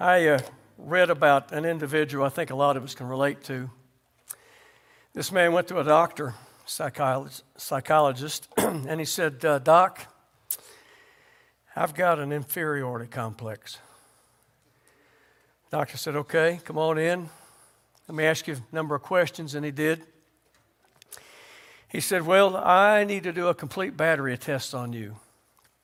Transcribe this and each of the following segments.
I uh, read about an individual I think a lot of us can relate to. This man went to a doctor, psychologist, and he said, uh, Doc, I've got an inferiority complex. Doctor said, Okay, come on in. Let me ask you a number of questions. And he did. He said, Well, I need to do a complete battery of tests on you,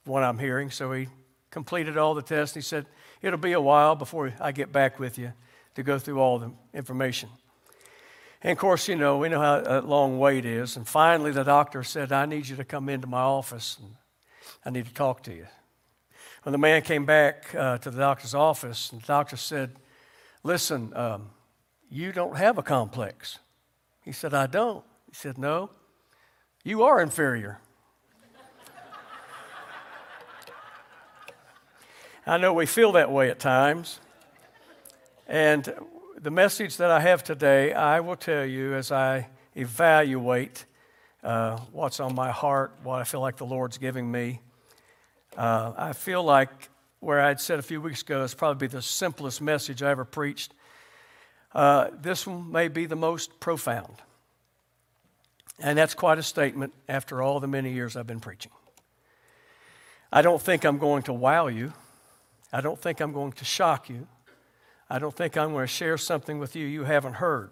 what I'm hearing. So he completed all the tests. He said, It'll be a while before I get back with you to go through all the information. And of course, you know, we know how a long wait is. And finally, the doctor said, I need you to come into my office and I need to talk to you. When the man came back uh, to the doctor's office, the doctor said, Listen, um, you don't have a complex. He said, I don't. He said, No, you are inferior. I know we feel that way at times. And the message that I have today, I will tell you as I evaluate uh, what's on my heart, what I feel like the Lord's giving me. Uh, I feel like where I'd said a few weeks ago, is probably the simplest message I ever preached. Uh, this one may be the most profound. And that's quite a statement after all the many years I've been preaching. I don't think I'm going to wow you. I don't think I'm going to shock you. I don't think I'm going to share something with you you haven't heard.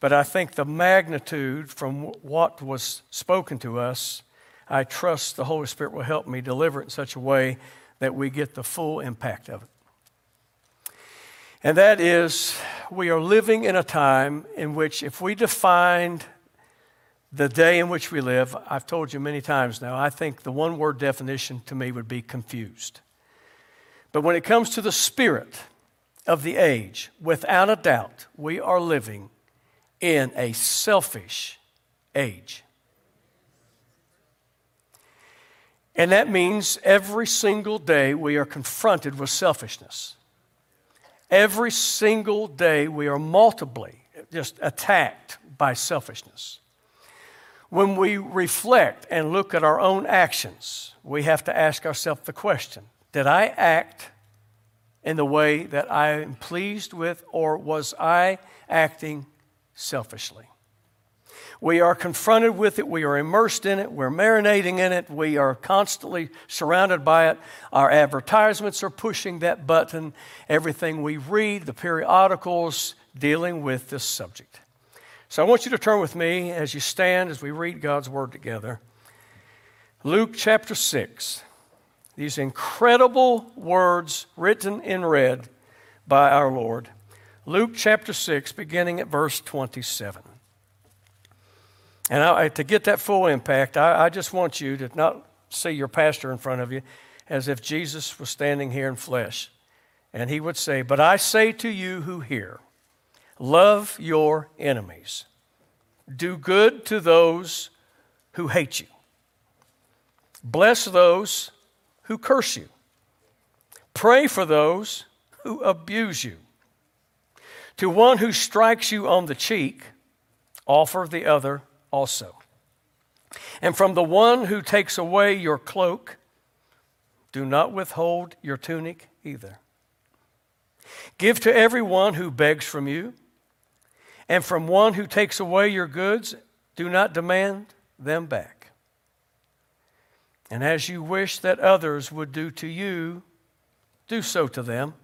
But I think the magnitude from what was spoken to us, I trust the Holy Spirit will help me deliver it in such a way that we get the full impact of it. And that is, we are living in a time in which, if we defined the day in which we live, I've told you many times now, I think the one word definition to me would be confused. But when it comes to the spirit of the age, without a doubt, we are living in a selfish age. And that means every single day we are confronted with selfishness. Every single day we are multiply just attacked by selfishness. When we reflect and look at our own actions, we have to ask ourselves the question did I act in the way that I am pleased with, or was I acting selfishly? We are confronted with it. We are immersed in it. We're marinating in it. We are constantly surrounded by it. Our advertisements are pushing that button. Everything we read, the periodicals dealing with this subject. So I want you to turn with me as you stand as we read God's Word together. Luke chapter 6. These incredible words written in red by our Lord. Luke chapter 6, beginning at verse 27. And I, to get that full impact, I, I just want you to not see your pastor in front of you as if Jesus was standing here in flesh. And he would say, But I say to you who hear, love your enemies, do good to those who hate you, bless those who curse you. Pray for those who abuse you. To one who strikes you on the cheek, offer the other also. And from the one who takes away your cloak, do not withhold your tunic either. Give to everyone who begs from you, and from one who takes away your goods, do not demand them back. And as you wish that others would do to you, do so to them.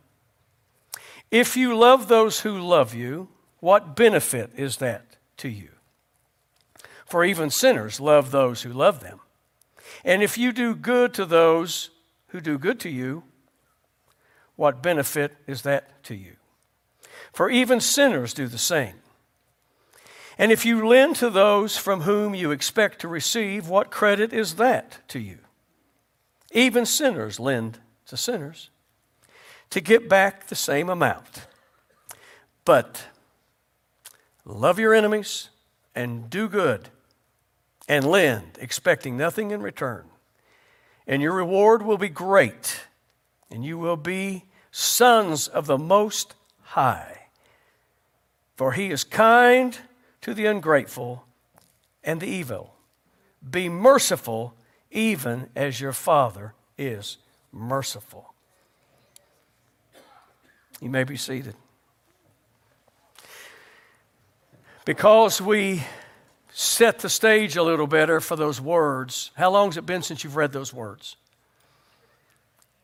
If you love those who love you, what benefit is that to you? For even sinners love those who love them. And if you do good to those who do good to you, what benefit is that to you? For even sinners do the same. And if you lend to those from whom you expect to receive, what credit is that to you? Even sinners lend to sinners to get back the same amount. But love your enemies and do good and lend, expecting nothing in return. And your reward will be great, and you will be sons of the Most High. For he is kind to the ungrateful and the evil. Be merciful, even as your Father is merciful. You may be seated. Because we set the stage a little better for those words, how long has it been since you've read those words?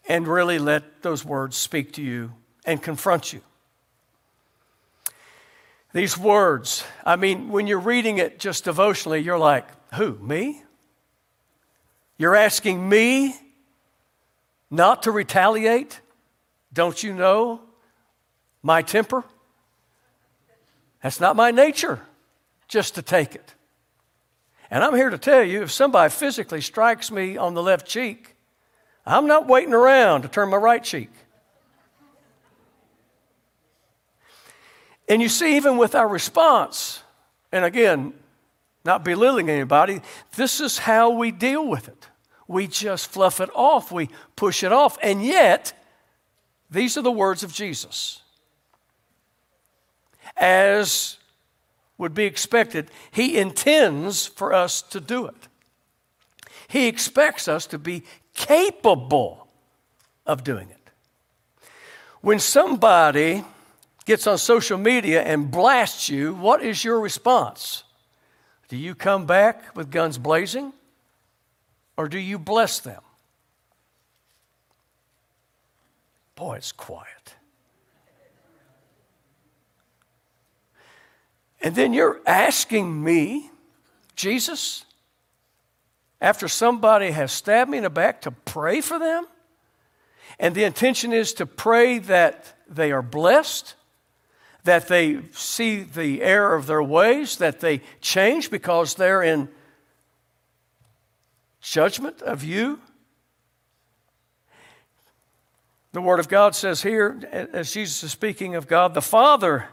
And really let those words speak to you and confront you. These words, I mean, when you're reading it just devotionally, you're like, who? Me? You're asking me not to retaliate? Don't you know my temper? That's not my nature, just to take it. And I'm here to tell you if somebody physically strikes me on the left cheek, I'm not waiting around to turn my right cheek. And you see, even with our response, and again, not belittling anybody, this is how we deal with it. We just fluff it off, we push it off. And yet, these are the words of Jesus. As would be expected, He intends for us to do it. He expects us to be capable of doing it. When somebody gets on social media and blasts you, what is your response? Do you come back with guns blazing or do you bless them? Boy, it's quiet. And then you're asking me, Jesus, after somebody has stabbed me in the back, to pray for them? And the intention is to pray that they are blessed, that they see the error of their ways, that they change because they're in judgment of you. The Word of God says here, as Jesus is speaking of God the Father,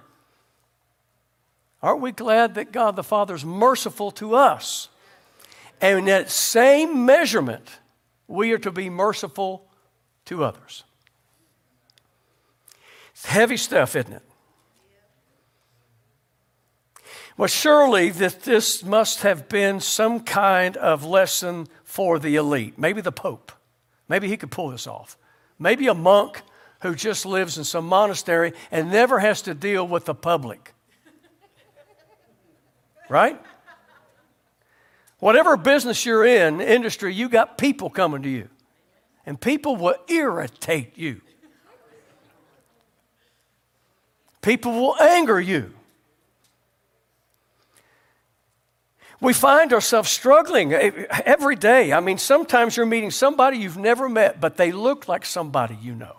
aren't we glad that God the Father is merciful to us? And in that same measurement, we are to be merciful to others. It's heavy stuff, isn't it? Well, surely that this must have been some kind of lesson for the elite. Maybe the Pope. Maybe he could pull this off. Maybe a monk who just lives in some monastery and never has to deal with the public. Right? Whatever business you're in, industry, you got people coming to you. And people will irritate you. People will anger you. We find ourselves struggling eh, every day. I mean, sometimes you're meeting somebody you've never met, but they look like somebody you know.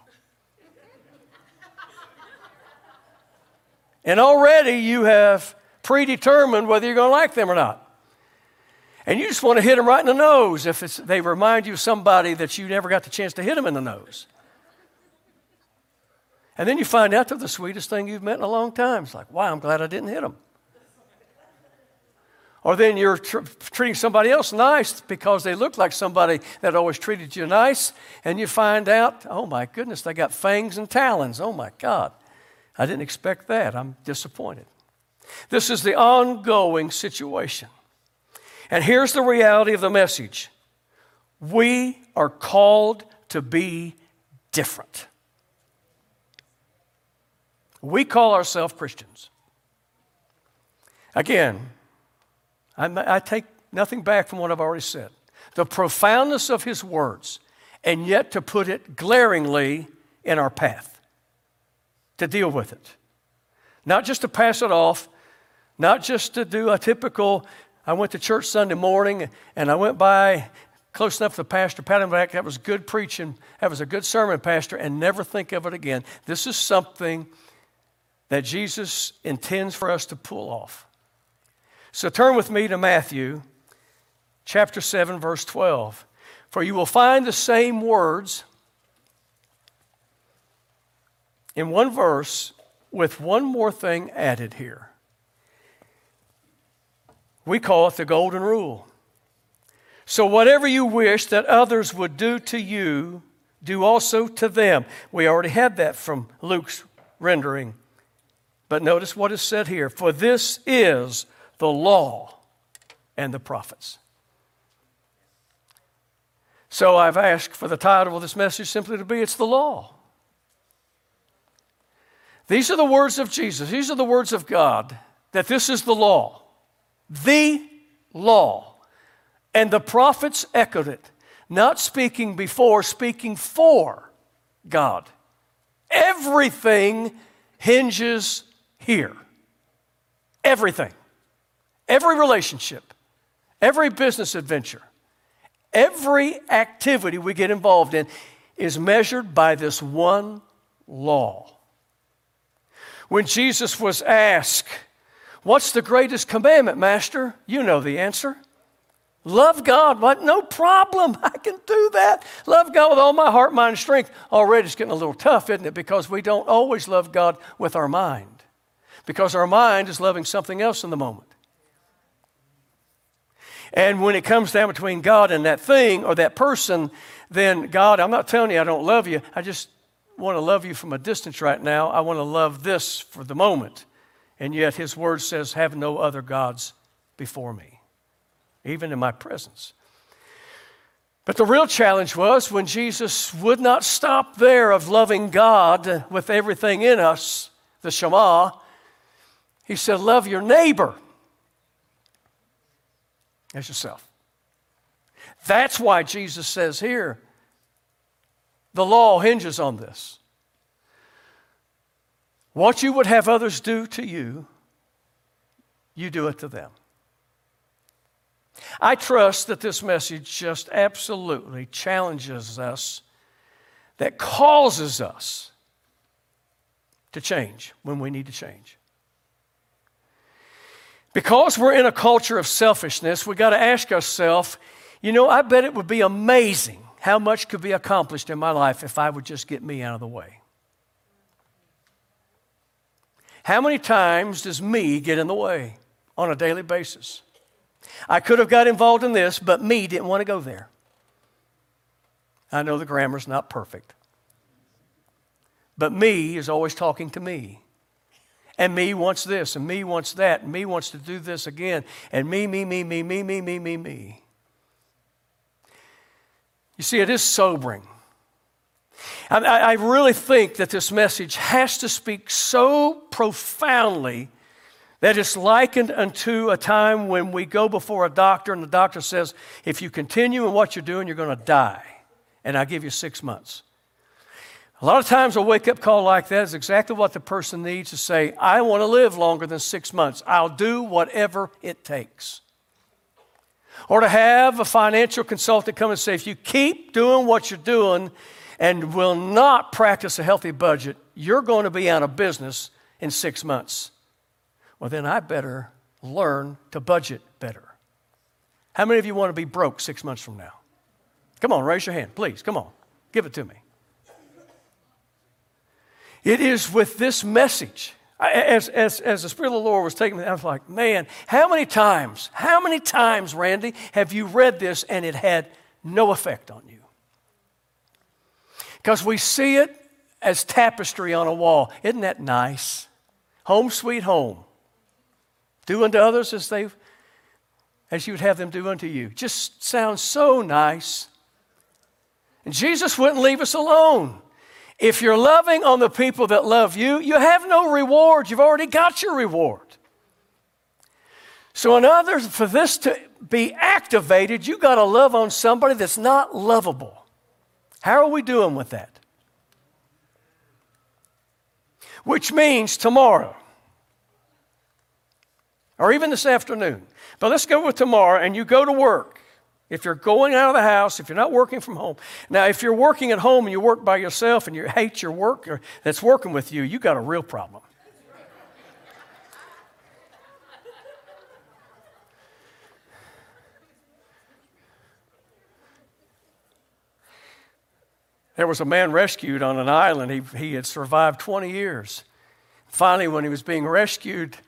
and already you have predetermined whether you're going to like them or not. And you just want to hit them right in the nose if they remind you of somebody that you never got the chance to hit them in the nose. And then you find out they're the sweetest thing you've met in a long time. It's like, wow, I'm glad I didn't hit them. Or then you're tr- treating somebody else nice because they look like somebody that always treated you nice, and you find out, oh my goodness, they got fangs and talons. Oh my God. I didn't expect that. I'm disappointed. This is the ongoing situation. And here's the reality of the message we are called to be different. We call ourselves Christians. Again, I, I take nothing back from what I've already said. The profoundness of his words, and yet to put it glaringly in our path, to deal with it. Not just to pass it off, not just to do a typical, I went to church Sunday morning and I went by close enough to pastor, pat him back, that was good preaching, that was a good sermon, pastor, and never think of it again. This is something that Jesus intends for us to pull off. So turn with me to Matthew chapter 7, verse 12. For you will find the same words in one verse with one more thing added here. We call it the golden rule. So, whatever you wish that others would do to you, do also to them. We already had that from Luke's rendering. But notice what is said here For this is the law and the prophets. So I've asked for the title of this message simply to be It's the Law. These are the words of Jesus. These are the words of God that this is the law. The law. And the prophets echoed it, not speaking before, speaking for God. Everything hinges here. Everything. Every relationship, every business adventure, every activity we get involved in is measured by this one law. When Jesus was asked, What's the greatest commandment, Master? You know the answer. Love God. What? No problem. I can do that. Love God with all my heart, mind, and strength. Already it's getting a little tough, isn't it? Because we don't always love God with our mind. Because our mind is loving something else in the moment. And when it comes down between God and that thing or that person, then God, I'm not telling you I don't love you. I just want to love you from a distance right now. I want to love this for the moment. And yet his word says, Have no other gods before me, even in my presence. But the real challenge was when Jesus would not stop there of loving God with everything in us, the Shema, he said, Love your neighbor as yourself. That's why Jesus says here the law hinges on this. What you would have others do to you, you do it to them. I trust that this message just absolutely challenges us, that causes us to change when we need to change. Because we're in a culture of selfishness, we got to ask ourselves, you know, I bet it would be amazing how much could be accomplished in my life if I would just get me out of the way. How many times does me get in the way on a daily basis? I could have got involved in this, but me didn't want to go there. I know the grammar's not perfect. But me is always talking to me. And me wants this, and me wants that, and me wants to do this again, and me, me, me, me, me, me, me, me, me. You see, it is sobering. I, I really think that this message has to speak so profoundly that it's likened unto a time when we go before a doctor and the doctor says, if you continue in what you're doing, you're going to die. And I give you six months. A lot of times a wake up call like that is exactly what the person needs to say, I want to live longer than six months. I'll do whatever it takes. Or to have a financial consultant come and say, if you keep doing what you're doing and will not practice a healthy budget, you're going to be out of business in six months. Well, then I better learn to budget better. How many of you want to be broke six months from now? Come on, raise your hand, please. Come on, give it to me. It is with this message. As, as, as the Spirit of the Lord was taking me, I was like, man, how many times, how many times, Randy, have you read this and it had no effect on you? Because we see it as tapestry on a wall. Isn't that nice? Home sweet home. Do unto others as they as you would have them do unto you. Just sounds so nice. And Jesus wouldn't leave us alone. If you're loving on the people that love you, you have no reward. You've already got your reward. So, in other for this to be activated, you got to love on somebody that's not lovable. How are we doing with that? Which means tomorrow, or even this afternoon. But let's go with tomorrow, and you go to work. If you're going out of the house, if you're not working from home. Now, if you're working at home and you work by yourself and you hate your work that's working with you, you got a real problem. There was a man rescued on an island. He, he had survived 20 years. Finally, when he was being rescued,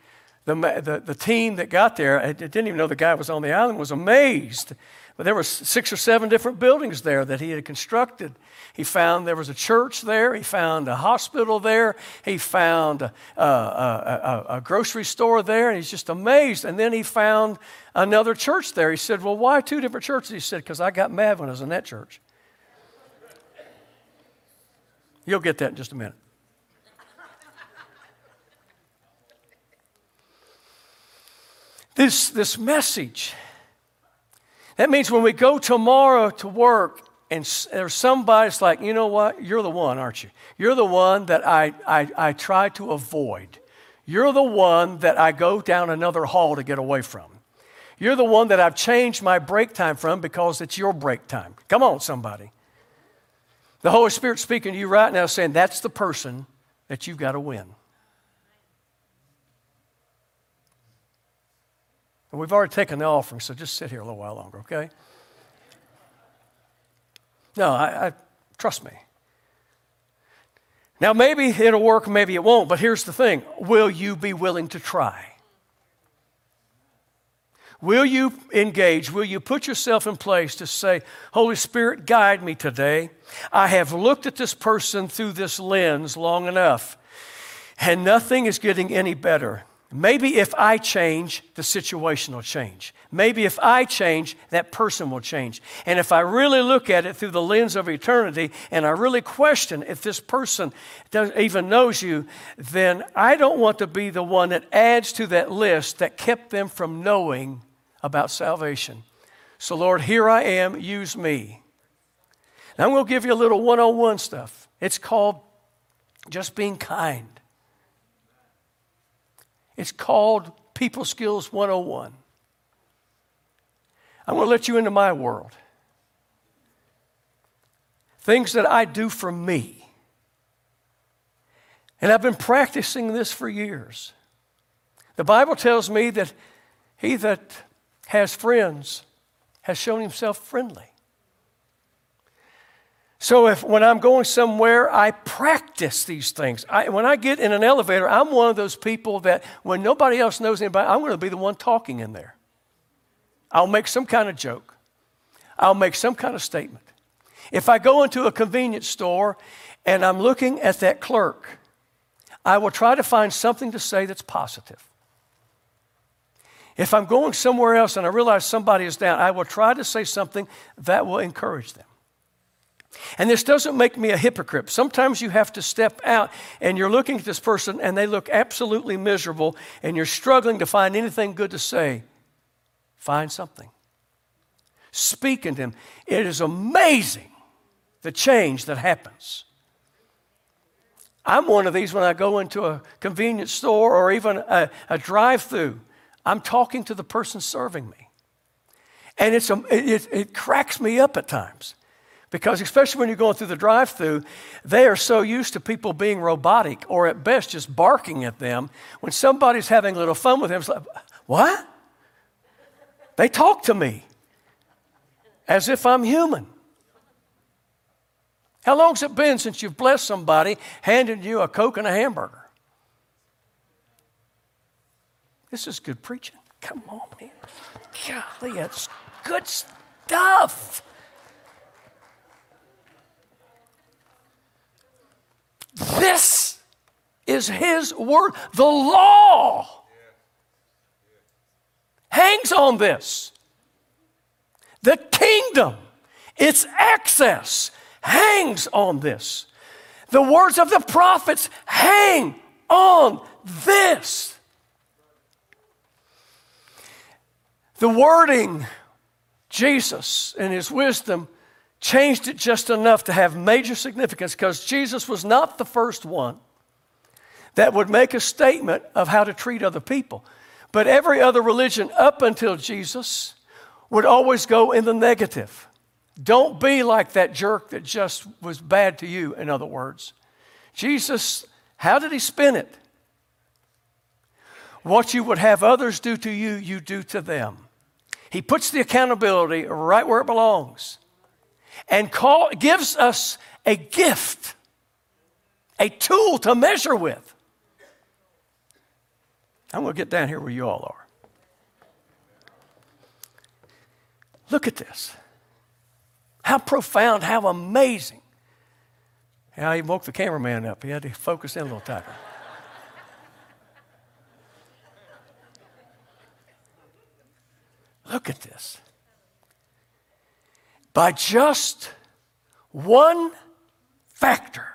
the, the, the team that got there, I didn't even know the guy was on the island, was amazed but there were six or seven different buildings there that he had constructed. He found there was a church there. He found a hospital there. He found a, a, a, a grocery store there. And he's just amazed. And then he found another church there. He said, Well, why two different churches? He said, Because I got mad when I was in that church. You'll get that in just a minute. This, this message that means when we go tomorrow to work and there's somebody's like, you know what? You're the one, aren't you? You're the one that I, I, I try to avoid. You're the one that I go down another hall to get away from. You're the one that I've changed my break time from because it's your break time. Come on, somebody. The Holy Spirit speaking to you right now saying that's the person that you've got to win. And we've already taken the offering, so just sit here a little while longer, okay? No, I, I trust me. Now, maybe it'll work, maybe it won't, but here's the thing will you be willing to try? Will you engage? Will you put yourself in place to say, Holy Spirit, guide me today? I have looked at this person through this lens long enough, and nothing is getting any better. Maybe if I change, the situation will change. Maybe if I change, that person will change. And if I really look at it through the lens of eternity and I really question if this person even knows you, then I don't want to be the one that adds to that list that kept them from knowing about salvation. So, Lord, here I am, use me. Now, I'm going to give you a little one on one stuff. It's called just being kind. It's called People Skills 101. I'm going to let you into my world. Things that I do for me. And I've been practicing this for years. The Bible tells me that he that has friends has shown himself friendly. So if when I'm going somewhere, I practice these things. I, when I get in an elevator, I'm one of those people that when nobody else knows anybody, I'm going to be the one talking in there. I'll make some kind of joke. I'll make some kind of statement. If I go into a convenience store and I'm looking at that clerk, I will try to find something to say that's positive. If I'm going somewhere else and I realize somebody is down, I will try to say something that will encourage them. And this doesn't make me a hypocrite. Sometimes you have to step out and you're looking at this person and they look absolutely miserable and you're struggling to find anything good to say. Find something. Speak to them. It is amazing the change that happens. I'm one of these when I go into a convenience store or even a, a drive through. I'm talking to the person serving me. And it's, it, it cracks me up at times because, especially when you're going through the drive through, they are so used to people being robotic or at best just barking at them. When somebody's having a little fun with them, it's like, what? They talk to me as if I'm human. How long's it been since you've blessed somebody, handed you a Coke and a hamburger? This is good preaching. Come on, man. Golly, it's good stuff. This is His Word. The law hangs on this. The kingdom, its access, hangs on this. The words of the prophets hang on this. The wording, Jesus and his wisdom, changed it just enough to have major significance because Jesus was not the first one that would make a statement of how to treat other people. But every other religion up until Jesus would always go in the negative. Don't be like that jerk that just was bad to you, in other words. Jesus, how did he spin it? What you would have others do to you, you do to them. He puts the accountability right where it belongs and call, gives us a gift, a tool to measure with. I'm going to get down here where you all are. Look at this. How profound, how amazing. How he woke the cameraman up. He had to focus in a little tighter. Look at this. By just one factor,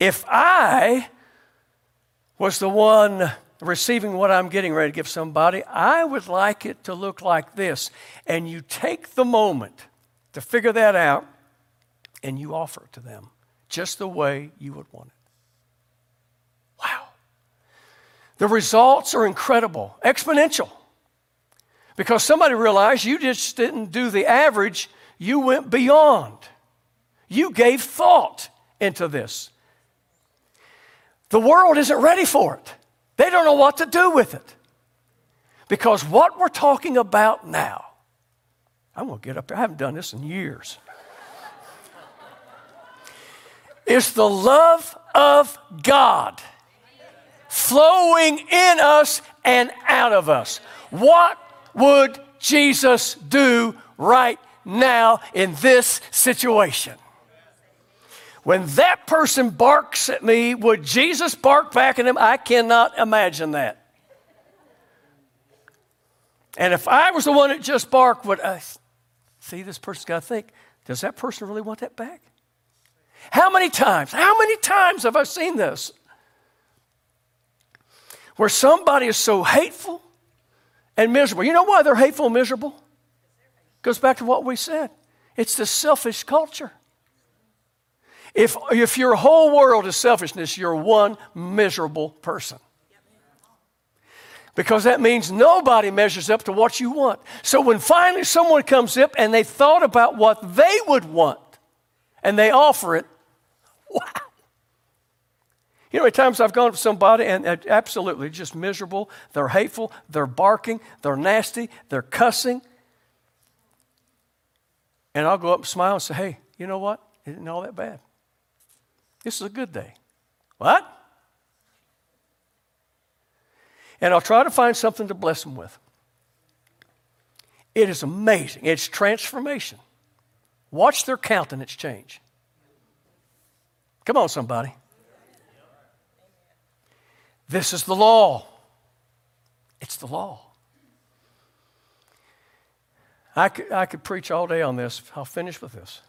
if I was the one receiving what I'm getting ready to give somebody, I would like it to look like this. And you take the moment to figure that out and you offer it to them just the way you would want it. Wow. The results are incredible, exponential. Because somebody realized you just didn't do the average, you went beyond. You gave thought into this. The world isn't ready for it. They don't know what to do with it. Because what we're talking about now, I'm going to get up there. I haven't done this in years. is the love of God flowing in us and out of us. What would Jesus do right now in this situation? When that person barks at me, would Jesus bark back at him? I cannot imagine that. And if I was the one that just barked, would I see this person's got to think, does that person really want that back? How many times, how many times have I seen this? Where somebody is so hateful and miserable. You know why they're hateful and miserable? Goes back to what we said. It's the selfish culture. If, if your whole world is selfishness, you're one miserable person. Because that means nobody measures up to what you want. So when finally someone comes up and they thought about what they would want and they offer it, wow. You know, many times I've gone up to somebody and absolutely just miserable. They're hateful, they're barking, they're nasty, they're cussing. And I'll go up and smile and say, hey, you know what? It isn't all that bad. This is a good day. What? And I'll try to find something to bless them with. It is amazing. It's transformation. Watch their countenance change. Come on, somebody. This is the law. It's the law. I could, I could preach all day on this. I'll finish with this.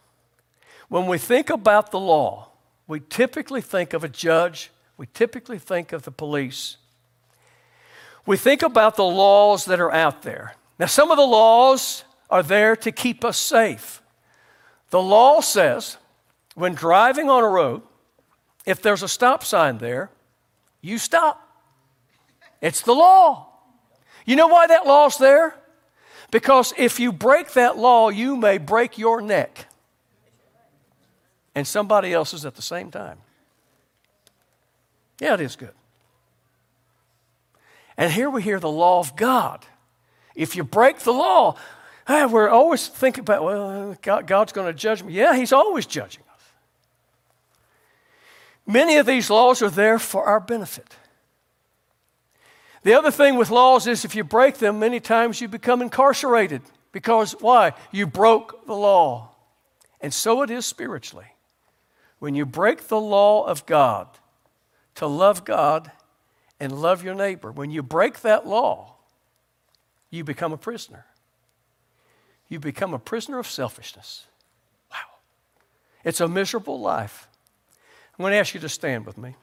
When we think about the law, we typically think of a judge, we typically think of the police. We think about the laws that are out there. Now, some of the laws are there to keep us safe. The law says when driving on a road, if there's a stop sign there, you stop. It's the law. You know why that law's there? Because if you break that law, you may break your neck and somebody else's at the same time. Yeah, it is good. And here we hear the law of God. If you break the law, hey, we're always thinking about, well, God, God's going to judge me. Yeah, He's always judging. Many of these laws are there for our benefit. The other thing with laws is if you break them, many times you become incarcerated. Because why? You broke the law. And so it is spiritually. When you break the law of God to love God and love your neighbor, when you break that law, you become a prisoner. You become a prisoner of selfishness. Wow. It's a miserable life. I'm going to ask you to stand with me.